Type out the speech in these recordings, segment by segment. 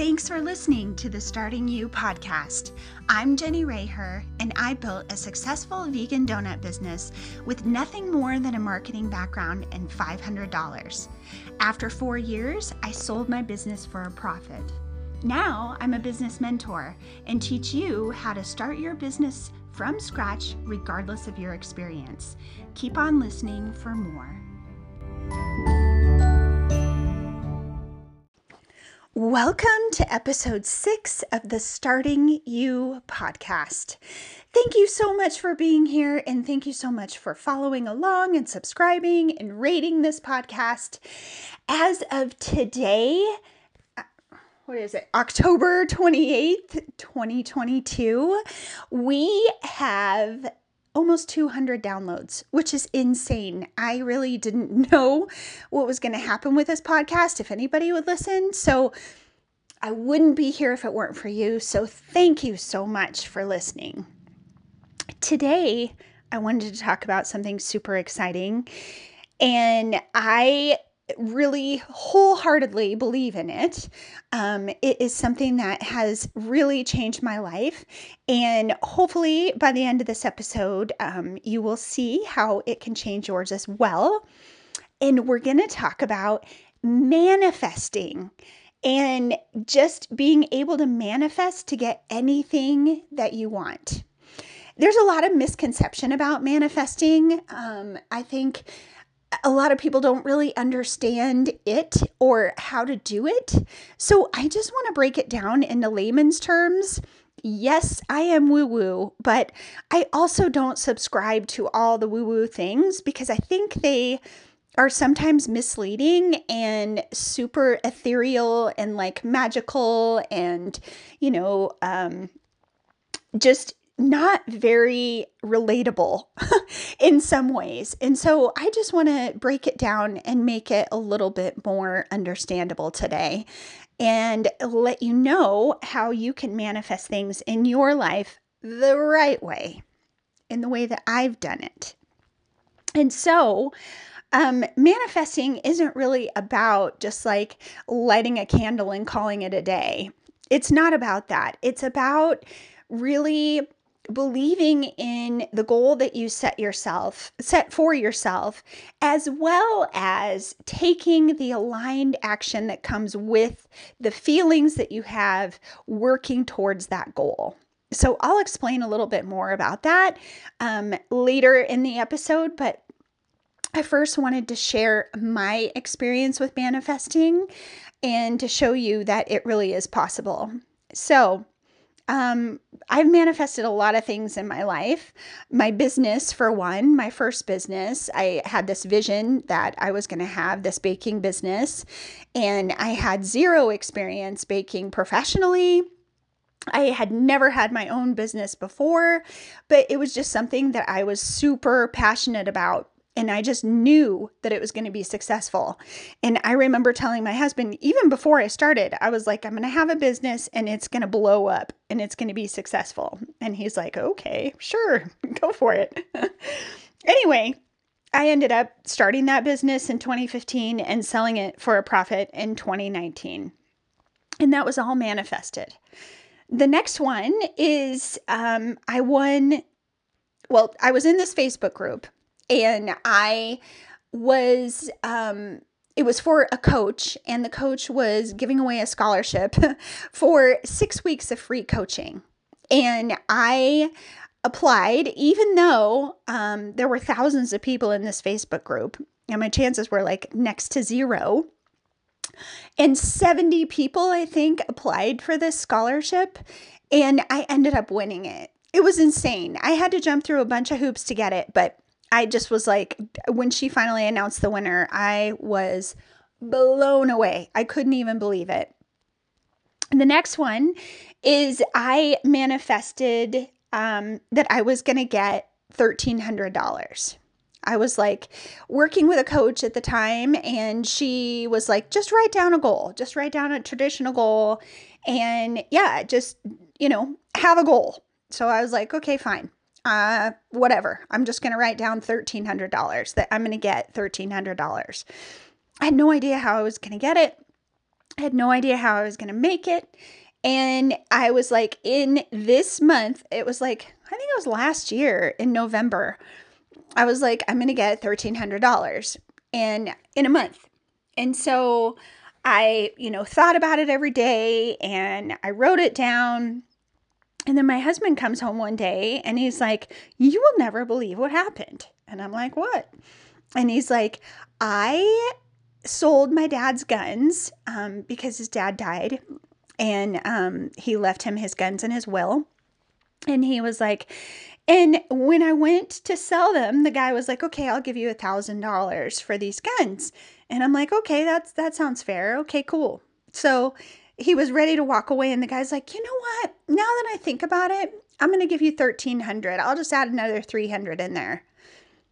Thanks for listening to the Starting You podcast. I'm Jenni Reher, and I built a successful vegan donut business with nothing more than a marketing background and $500. After four years, I sold my business for a profit. Now I'm a business mentor and teach you how to start your business from scratch, regardless of your experience. Keep on listening for more. Welcome to episode six of the Starting You podcast. Thank you so much for being here, and thank you so much for following along and subscribing and rating this podcast. As of today, uh, what is it, October 28th, 2022, we have almost 200 downloads, which is insane. I really didn't know what was going to happen with this podcast, if anybody would listen. So I wouldn't be here if it weren't for you. So thank you so much for listening. Today, I wanted to talk about something super exciting. And I really wholeheartedly believe in it. Um, it is something that has really changed my life. And hopefully, by the end of this episode, um, you will see how it can change yours as well. And we're going to talk about manifesting and just being able to manifest to get anything that you want. There's a lot of misconception about manifesting. Um, I think a lot of people don't really understand it or how to do it. So I just want to break it down into layman's terms. Yes, I am woo woo, but I also don't subscribe to all the woo woo things because I think they are sometimes misleading and super ethereal and like magical and, you know, um, just not very relatable in some ways. And so I just want to break it down and make it a little bit more understandable today and let you know how you can manifest things in your life the right way, in the way that I've done it. And so, um, manifesting isn't really about just like lighting a candle and calling it a day. It's not about that. It's about really believing in the goal that you set yourself set for yourself as well as taking the aligned action that comes with the feelings that you have working towards that goal so i'll explain a little bit more about that um, later in the episode but I first wanted to share my experience with manifesting and to show you that it really is possible. So, um, I've manifested a lot of things in my life. My business, for one, my first business, I had this vision that I was going to have this baking business, and I had zero experience baking professionally. I had never had my own business before, but it was just something that I was super passionate about and I just knew that it was going to be successful. And I remember telling my husband, even before I started, I was like, I'm going to have a business and it's going to blow up and it's going to be successful. And he's like, okay, sure, go for it. anyway, I ended up starting that business in 2015 and selling it for a profit in 2019. And that was all manifested. The next one is um, I won, well, I was in this Facebook group and I was um it was for a coach and the coach was giving away a scholarship for 6 weeks of free coaching. And I applied even though um, there were thousands of people in this Facebook group and my chances were like next to zero. And 70 people, I think, applied for this scholarship, and I ended up winning it. It was insane. I had to jump through a bunch of hoops to get it, but I just was like, when she finally announced the winner, I was blown away. I couldn't even believe it. The next one is I manifested um, that I was going to get $1,300. I was like working with a coach at the time, and she was like, just write down a goal, just write down a traditional goal. And yeah, just, you know, have a goal. So I was like, okay, fine uh, whatever. I'm just going to write down $1,300 that I'm going to get $1,300. I had no idea how I was going to get it. I had no idea how I was going to make it. And I was like, in this month, it was like, I think it was last year in November, I was like, I'm going to get $1,300 and in a month. And so I, you know, thought about it every day and I wrote it down. And then my husband comes home one day and he's like, You will never believe what happened. And I'm like, What? And he's like, I sold my dad's guns um, because his dad died and um, he left him his guns in his will. And he was like, and when I went to sell them, the guy was like, "Okay, I'll give you a thousand dollars for these guns." And I'm like, "Okay, that's that sounds fair. Okay, cool." So he was ready to walk away, and the guy's like, "You know what? Now that I think about it, I'm gonna give you thirteen hundred. I'll just add another three hundred in there."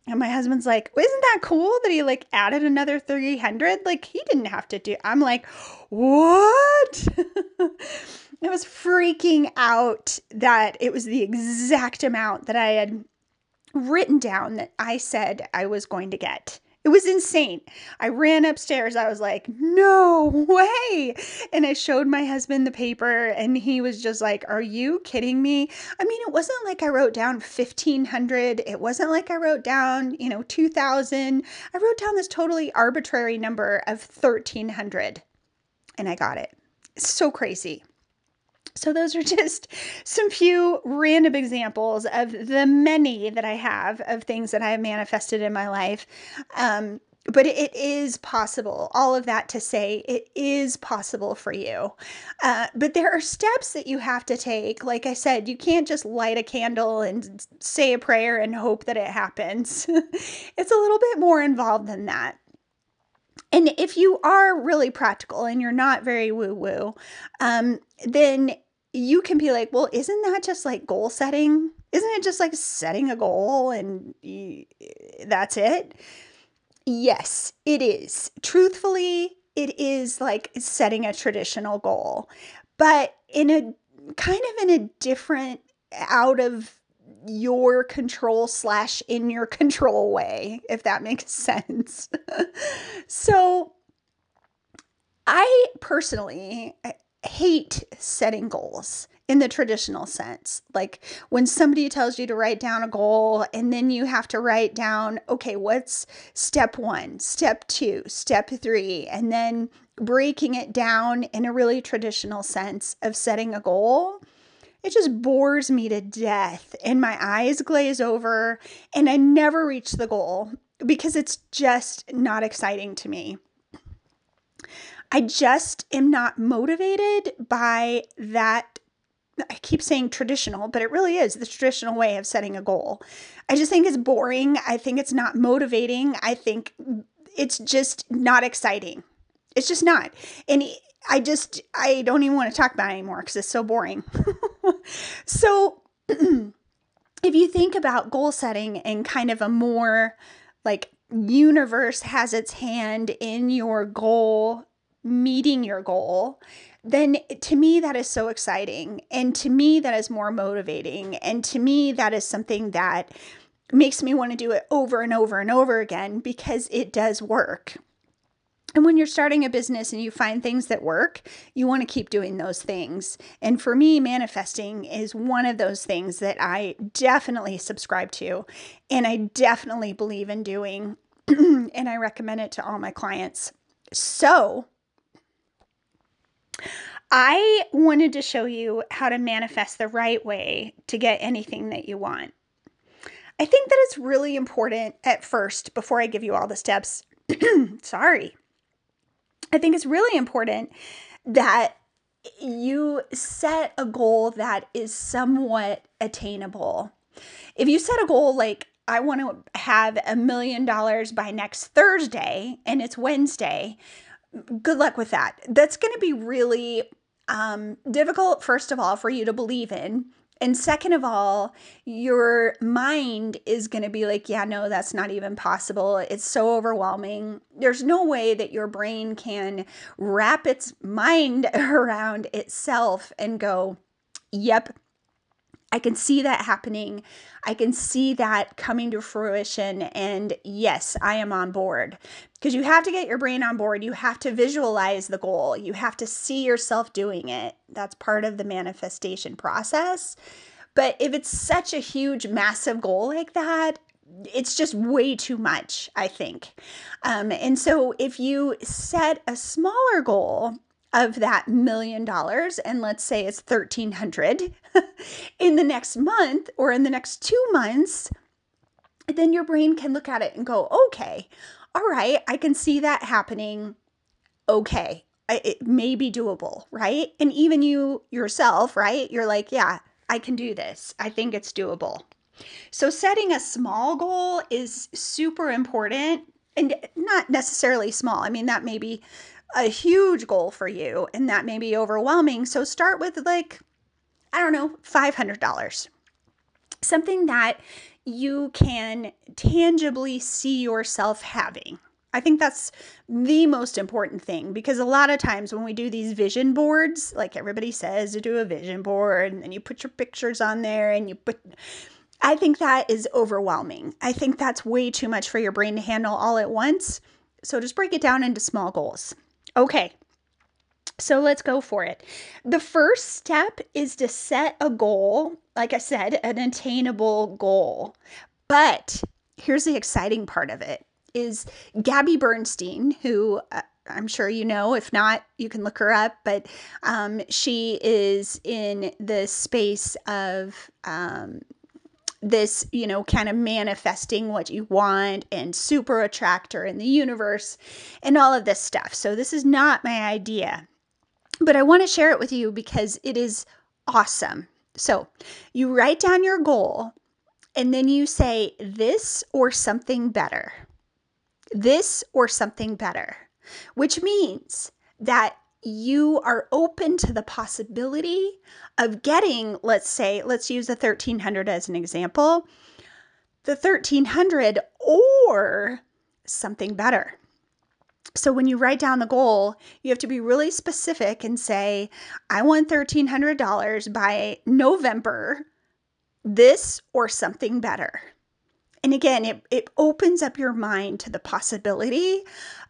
And my husband's like, well, isn't that cool that he like added another 300? Like he didn't have to do. I'm like, what? I was freaking out that it was the exact amount that I had written down that I said I was going to get. It was insane. I ran upstairs. I was like, no way. And I showed my husband the paper, and he was just like, Are you kidding me? I mean, it wasn't like I wrote down 1500. It wasn't like I wrote down, you know, 2000. I wrote down this totally arbitrary number of 1300, and I got it. so crazy. So, those are just some few random examples of the many that I have of things that I have manifested in my life. Um, but it is possible, all of that to say it is possible for you. Uh, but there are steps that you have to take. Like I said, you can't just light a candle and say a prayer and hope that it happens. it's a little bit more involved than that. And if you are really practical and you're not very woo woo, um, then you can be like, well, isn't that just like goal setting? Isn't it just like setting a goal and you, that's it? Yes, it is. Truthfully, it is like setting a traditional goal, but in a kind of in a different, out of your control slash in your control way, if that makes sense. so, I personally hate setting goals in the traditional sense. Like when somebody tells you to write down a goal and then you have to write down, okay, what's step one, step two, step three, and then breaking it down in a really traditional sense of setting a goal. It just bores me to death and my eyes glaze over and I never reach the goal because it's just not exciting to me. I just am not motivated by that. I keep saying traditional, but it really is the traditional way of setting a goal. I just think it's boring. I think it's not motivating. I think it's just not exciting. It's just not. And I just, I don't even want to talk about it anymore because it's so boring. so, if you think about goal setting and kind of a more like universe has its hand in your goal meeting your goal, then to me that is so exciting. And to me that is more motivating. And to me that is something that makes me want to do it over and over and over again because it does work. And when you're starting a business and you find things that work, you want to keep doing those things. And for me, manifesting is one of those things that I definitely subscribe to and I definitely believe in doing. and I recommend it to all my clients. So, I wanted to show you how to manifest the right way to get anything that you want. I think that it's really important at first, before I give you all the steps. sorry. I think it's really important that you set a goal that is somewhat attainable. If you set a goal like, I want to have a million dollars by next Thursday and it's Wednesday, good luck with that. That's going to be really um, difficult, first of all, for you to believe in. And second of all, your mind is going to be like, yeah, no, that's not even possible. It's so overwhelming. There's no way that your brain can wrap its mind around itself and go, yep, I can see that happening. I can see that coming to fruition. And yes, I am on board because you have to get your brain on board. You have to visualize the goal, you have to see yourself doing it. That's part of the manifestation process. But if it's such a huge, massive goal like that, it's just way too much, I think. Um, and so if you set a smaller goal, of that million dollars and let's say it's 1300 in the next month or in the next 2 months then your brain can look at it and go okay all right i can see that happening. Okay it may be doable right? And even you yourself right? You're like yeah i can do this. I think it's doable. So setting a small goal is super important and not necessarily small. I mean that may be a huge goal for you and that may be overwhelming. So start with like, I don't know, $500. Something that you can tangibly see yourself having. I think that's the most important thing because a lot of times when we do these vision boards, like everybody says to do a vision board and then you put your pictures on there and you put I think that is overwhelming. I think that's way too much for your brain to handle all at once. So just break it down into small goals. Okay, so let's go for it. The first step is to set a goal, like I said, an attainable goal. But here's the exciting part of it is Gabby Bernstein, who uh, I'm sure you know. If not, you can look her up. But um, she is in the space of um, this, you know, kind of manifesting what you want and super attractor in the universe and all of this stuff. So, this is not my idea, but I want to share it with you because it is awesome. So, you write down your goal and then you say this or something better. This or something better, which means that you are open to the possibility of getting, let's say, let's use the 1300 as an example, the 1300 or something better. So when you write down the goal, you have to be really specific and say, I want $1,300 by November, this or something better. And again, it, it opens up your mind to the possibility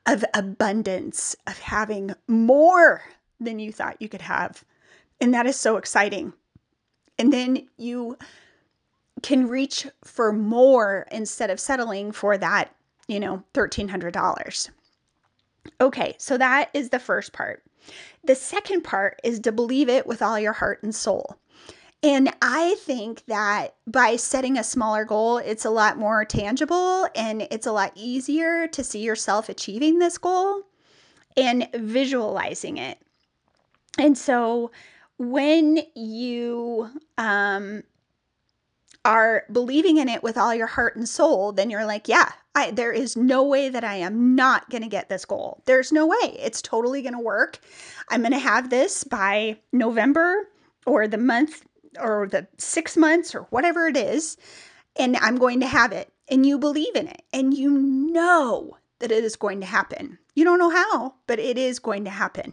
of abundance, of having more than you thought you could have. And that is so exciting. And then you can reach for more instead of settling for that, you know, $1,300. Okay, so that is the first part. The second part is to believe it with all your heart and soul. And I think that by setting a smaller goal, it's a lot more tangible and it's a lot easier to see yourself achieving this goal and visualizing it. And so when you um, are believing in it with all your heart and soul, then you're like, yeah, I, there is no way that I am not going to get this goal. There's no way. It's totally going to work. I'm going to have this by November or the month or the six months or whatever it is, and I'm going to have it. And you believe in it and you know that it is going to happen. You don't know how, but it is going to happen.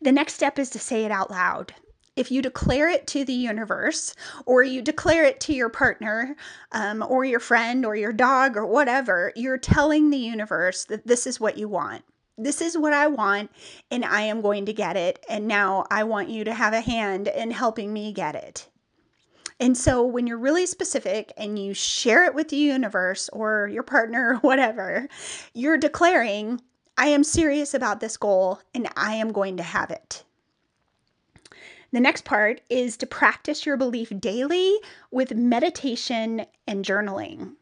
The next step is to say it out loud. If you declare it to the universe, or you declare it to your partner, um, or your friend, or your dog, or whatever, you're telling the universe that this is what you want this is what I want and I am going to get it. And now I want you to have a hand in helping me get it. And so when you're really specific and you share it with the universe or your partner or whatever, you're declaring, I am serious about this goal and I am going to have it. The next part is to practice your belief daily with meditation and journaling.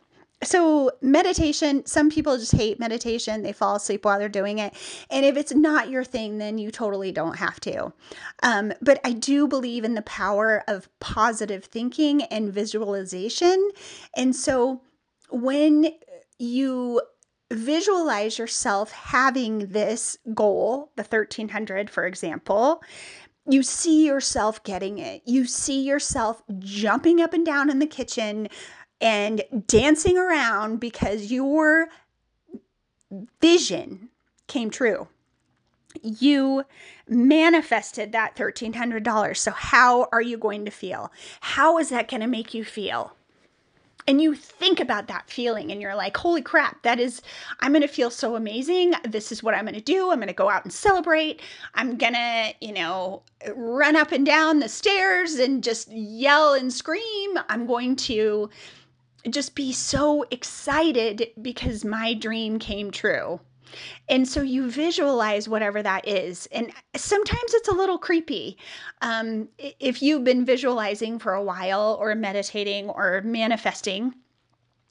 So meditation some people just hate meditation. They fall asleep while they're doing it. And if it's not your thing then you totally don't have to. Um, but i do believe in the power of positive thinking and visualization. And so when you visualize yourself having this goal the 1300 for example you see yourself getting it. You see yourself jumping up and down in the kitchen, and dancing around because your vision came true. you manifested that $1,300. So, how are you going to feel? How is that going to make you feel? And you think about that feeling and you're like, holy crap, that is, I'm going to feel so amazing. This is what I'm going to do. I'm going to go out and celebrate. I'm going to, you know, run up and down the stairs and just yell and scream. I'm going to just be so excited because my dream came true. And so you visualize whatever that is. And sometimes it's a little creepy. Um, if you've been visualizing for a while or meditating or manifesting,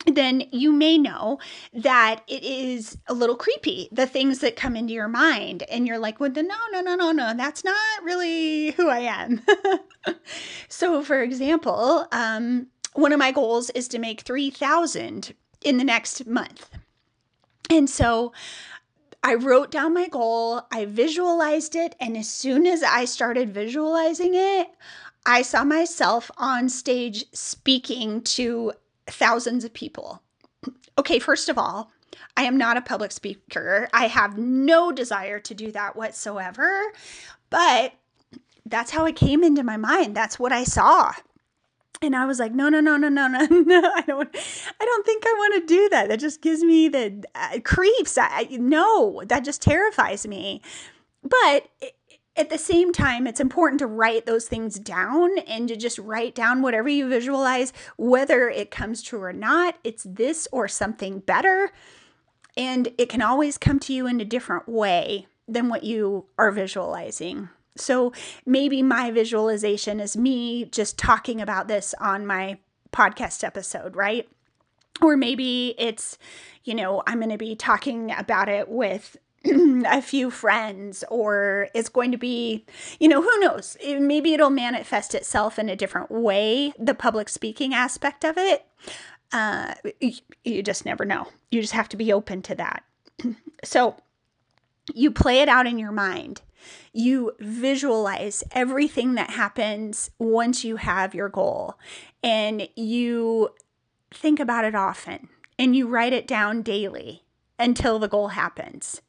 then you may know that it is a little creepy, the things that come into your mind. And you're like, well, no, no, no, no, no, that's not really who I am. so, for example, um, one of my goals is to make 3000 in the next month. And so I wrote down my goal, I visualized it, and as soon as I started visualizing it, I saw myself on stage speaking to thousands of people. Okay, first of all, I am not a public speaker. I have no desire to do that whatsoever, but that's how it came into my mind. That's what I saw and I was like, no, no, no, no, no, no, no. I don't, I don't think I want to do that. That just gives me the uh, creeps. I, no, that just terrifies me. But at the same time, it's important to write those things down and to just write down whatever you visualize, whether it comes true or not. It's this or something better. And it can always come to you in a different way than what you are visualizing. So maybe my visualization is me just talking about this on my podcast episode, right? Or maybe it's, you know, I'm going to be talking about it with a few friends, or it's going to be, you know, who knows? Maybe it'll manifest itself in a different way, the public speaking aspect of it. Uh, you just never know. You just have to be open to that. so you play it out in your mind you visualize everything that happens once you have your goal and you think about it often and you write it down daily until the goal happens.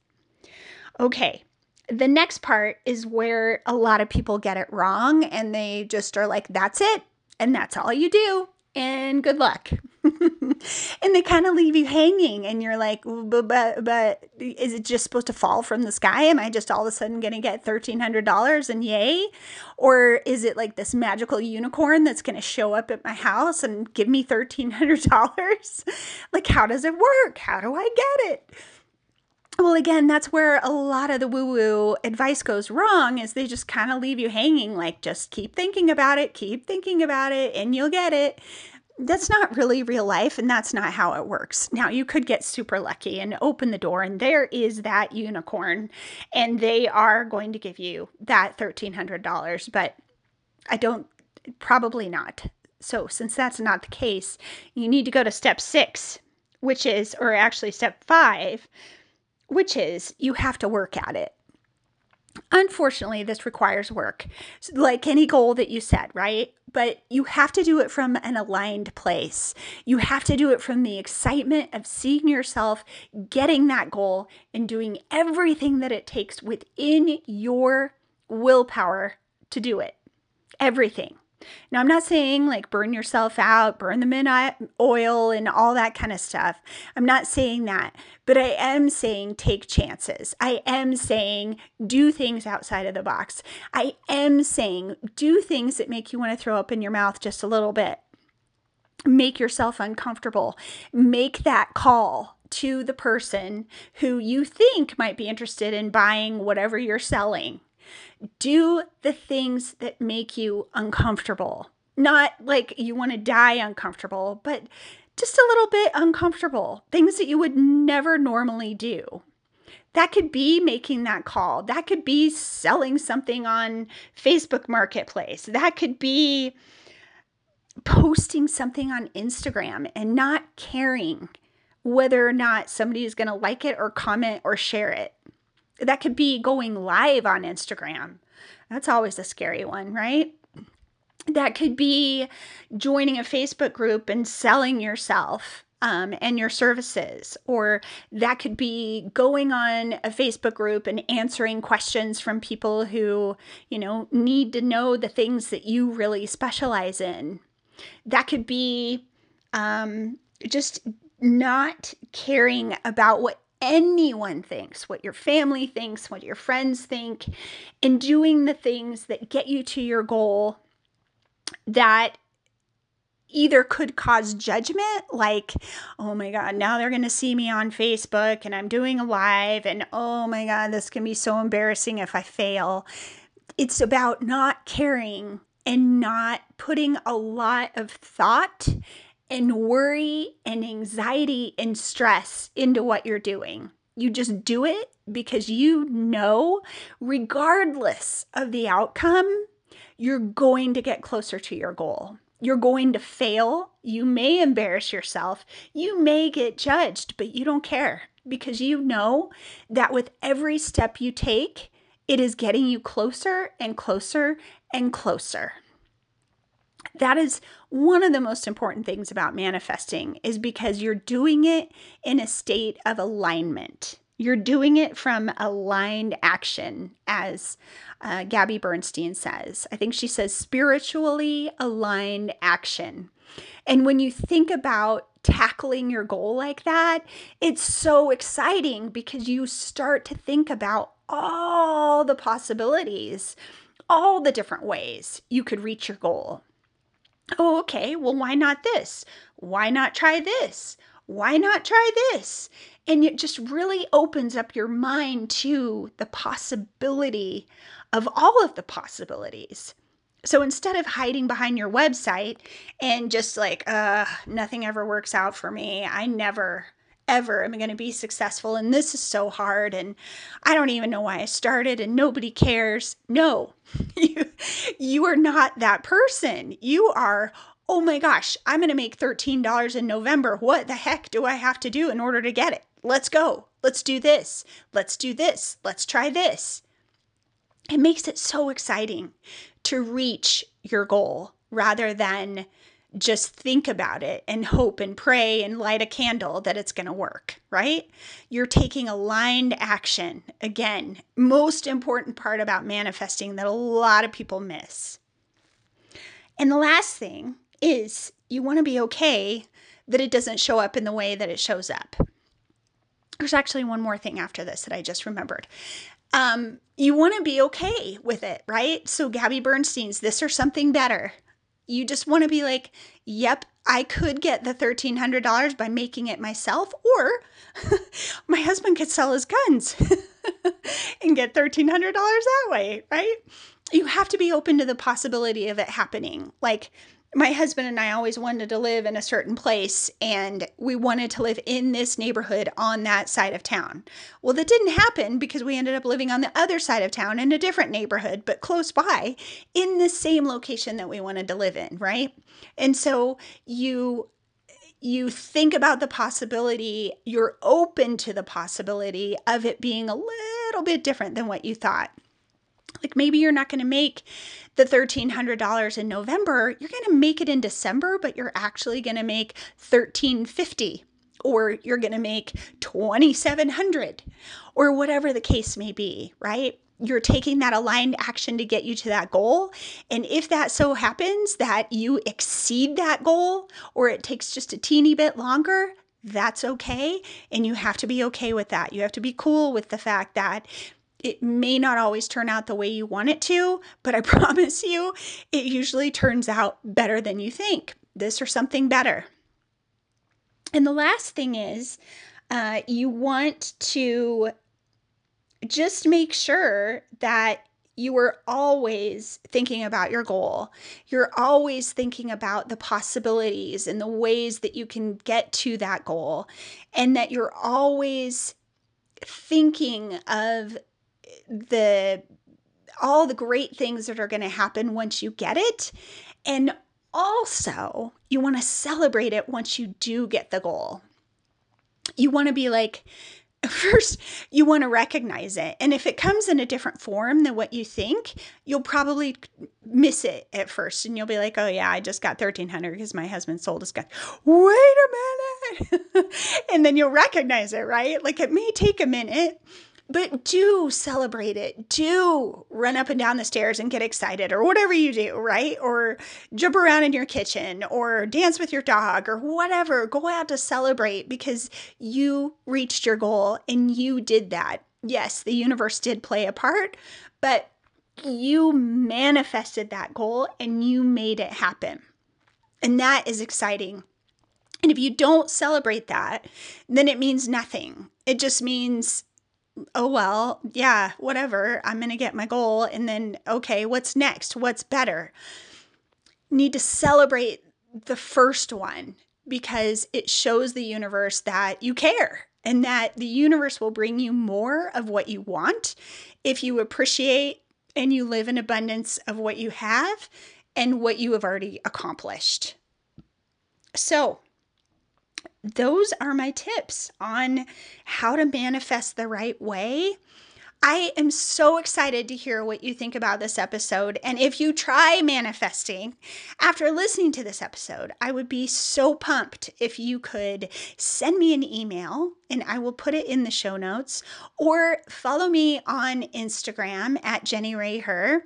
Okay, the next part is where a lot of people get it wrong and they just are like, that's it, and that's all you do, and good luck. and they kind of leave you hanging and you're like but, but but is it just supposed to fall from the sky? Am i just all of a sudden going to get $1300 and yay? Or is it like this magical unicorn that's going to show up at my house and give me $1300 like how does it work? How do i get it well again that's where a lot of the woo woo advice goes wrong is they just kind of leave you hanging like just keep thinking about it keep thinking about it and you'll get it that's not really real life and that's not how it works. Now, you could get super lucky and open the door, and there is that unicorn, and they are going to give you that $1,300, but I don't, probably not. So, since that's not the case, you need to go to step six, which is, or actually step five, which is you have to work at it. Unfortunately, this requires work, like any goal that you set, right? But you have to do it from an aligned place. You have to do it from the excitement of seeing yourself getting that goal and doing everything that it takes within your willpower to do it. Everything. Now, I'm not saying like burn yourself out, burn the midnight oil, and all that kind of stuff. I'm not saying that, but I am saying take chances. I am saying do things outside of the box. I am saying do things that make you want to throw up in your mouth just a little bit. Make yourself uncomfortable. Make that call to the person who you think might be interested in buying whatever you're selling do the things that make you uncomfortable. Not like you want to die uncomfortable, but just a little bit uncomfortable. Things that you would never normally do. That could be making that call. That could be selling something on Facebook Marketplace. That could be posting something on Instagram and not caring whether or not somebody is going to like it or comment or share it that could be going live on Instagram. That's always a scary one, right? That could be joining a Facebook group and selling yourself um, and your services. Or that could be going on a Facebook group and answering questions from people who, you know, need to know the things that you really specialize in. That could be um, just not caring about what anyone thinks, what your family thinks, what your friends think, and doing the things that get you to your goal that either could cause judgment, like, oh my God, now they're going to see me on Facebook and I'm doing a live, and oh my God, this can be so embarrassing if I fail. It's about not caring and not putting a lot of thought and worry and anxiety and stress into what you're doing. You just do it because you know, regardless of the outcome, you're going to get closer to your goal. You're going to fail. You may embarrass yourself. You may get judged, but you don't care because you know that with every step you take, it is getting you closer and closer and closer. That is one of the most important things about manifesting is because you're doing it in a state of alignment. You're doing it from aligned action, as uh, Gabby Bernstein says. I think she says spiritually aligned action. And when you think about tackling your goal like that, it's so exciting because you start to think about all the possibilities, all the different ways you could reach your goal. Oh, okay, well, why not this? Why not try this? Why not try this? And it just really opens up your mind to the possibility of all of the possibilities. So instead of hiding behind your website and just like, uh, nothing ever works out for me, I never ever am I going to be successful and this is so hard and I don't even know why I started and nobody cares. No. you you are not that person. You are oh my gosh, I'm going to make $13 in November. What the heck do I have to do in order to get it? Let's go. Let's do this. Let's do this. Let's try this. It makes it so exciting to reach your goal rather than just think about it and hope and pray and light a candle that it's going to work, right? You're taking aligned action. Again, most important part about manifesting that a lot of people miss. And the last thing is you want to be okay that it doesn't show up in the way that it shows up. There's actually one more thing after this that I just remembered. Um, you want to be okay with it, right? So, Gabby Bernstein's This or Something Better. You just want to be like, yep, I could get the $1,300 by making it myself, or my husband could sell his guns and get $1,300 that way, right? You have to be open to the possibility of it happening. Like, my husband and I always wanted to live in a certain place and we wanted to live in this neighborhood on that side of town. Well, that didn't happen because we ended up living on the other side of town in a different neighborhood, but close by in the same location that we wanted to live in, right? And so you you think about the possibility, you're open to the possibility of it being a little bit different than what you thought. Like maybe you're not going to make the $1300 in November, you're going to make it in December, but you're actually going to make 1350 or you're going to make 2700 or whatever the case may be, right? You're taking that aligned action to get you to that goal. And if that so happens that you exceed that goal or it takes just a teeny bit longer, that's okay. And you have to be okay with that. You have to be cool with the fact that it may not always turn out the way you want it to, but I promise you, it usually turns out better than you think. This or something better. And the last thing is, uh, you want to just make sure that you are always thinking about your goal. You're always thinking about the possibilities and the ways that you can get to that goal, and that you're always thinking of the all the great things that are going to happen once you get it. And also, you want to celebrate it once you do get the goal. You want to be like, first you want to recognize it. And if it comes in a different form than what you think you'll probably miss it at first. And you'll be like oh yeah i just got 1300 because my husband sold his gun. Wait a minute! And then you'll recognize it right? Like it may take a minute but do celebrate it. Do run up and down the stairs and get excited or whatever you do, right? Or jump around in your kitchen or dance with your dog or whatever. Go out to celebrate because you reached your goal and you did that. Yes, the universe did play a part, but you manifested that goal and you made it happen. And that is exciting. And if you don't celebrate that, then it means nothing. It just means oh well, yeah, whatever. I'm going to get my goal and then okay, what's next? What's better? Need to celebrate the first one because it shows the universe that you care and that the universe will bring you more of what you want if you appreciate and you live in abundance of what you have and what you have already accomplished. So, those are my tips on how to manifest the right way. I am so excited to hear what you think about this episode. And if you try manifesting after listening to this episode, I would be so pumped if you could send me an email and I will put it in the show notes or follow me on Instagram at Jenni Reher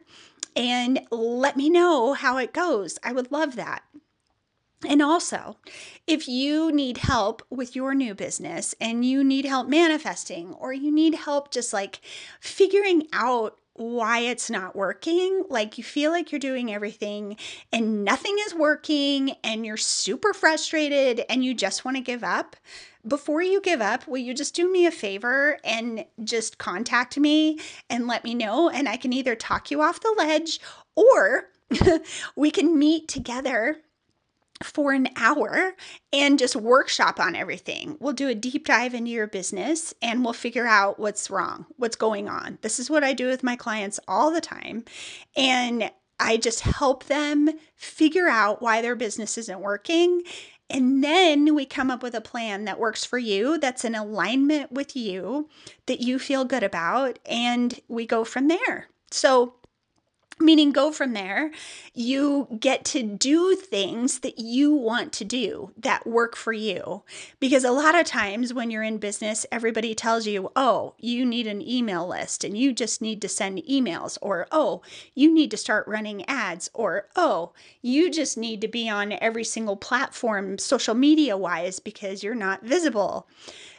and let me know how it goes. I would love that. And also, if you need help with your new business and you need help manifesting, or you need help just like figuring out why it's not working, like you feel like you're doing everything and nothing is working, and you're super frustrated and you just want to give up, before you give up, will you just do me a favor and just contact me and let me know? And I can either talk you off the ledge or we can meet together for an hour and just workshop on everything. We'll do a deep dive into your business and we'll figure out what's wrong, what's going on. This is what I do with my clients all the time. And I just help them figure out why their business isn't working. And then we come up with a plan that works for you, that's in alignment with you, that you feel good about, and we go from there. So, meaning go from there. You get to do things that you want to do that work for you. Because a lot of times when you're in business everybody tells you oh you need an email list and you just need to send emails or oh you need to start running ads or oh you just need to be on every single platform social media wise because you're not visible.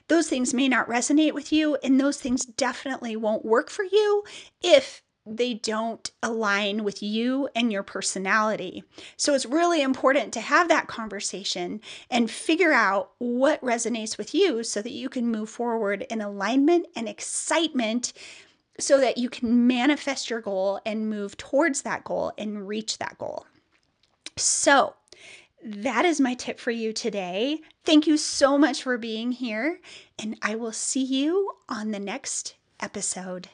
Those things may not resonate with you, and those things definitely won't work for you if they don't align with you and your personality. So it's really important to have that conversation and figure out what resonates with you so that you can move forward in alignment and excitement so that you can manifest your goal and move towards that goal and reach that goal. So, that is my tip for you today. Thank you so much for being here, and I will see you on the next episode.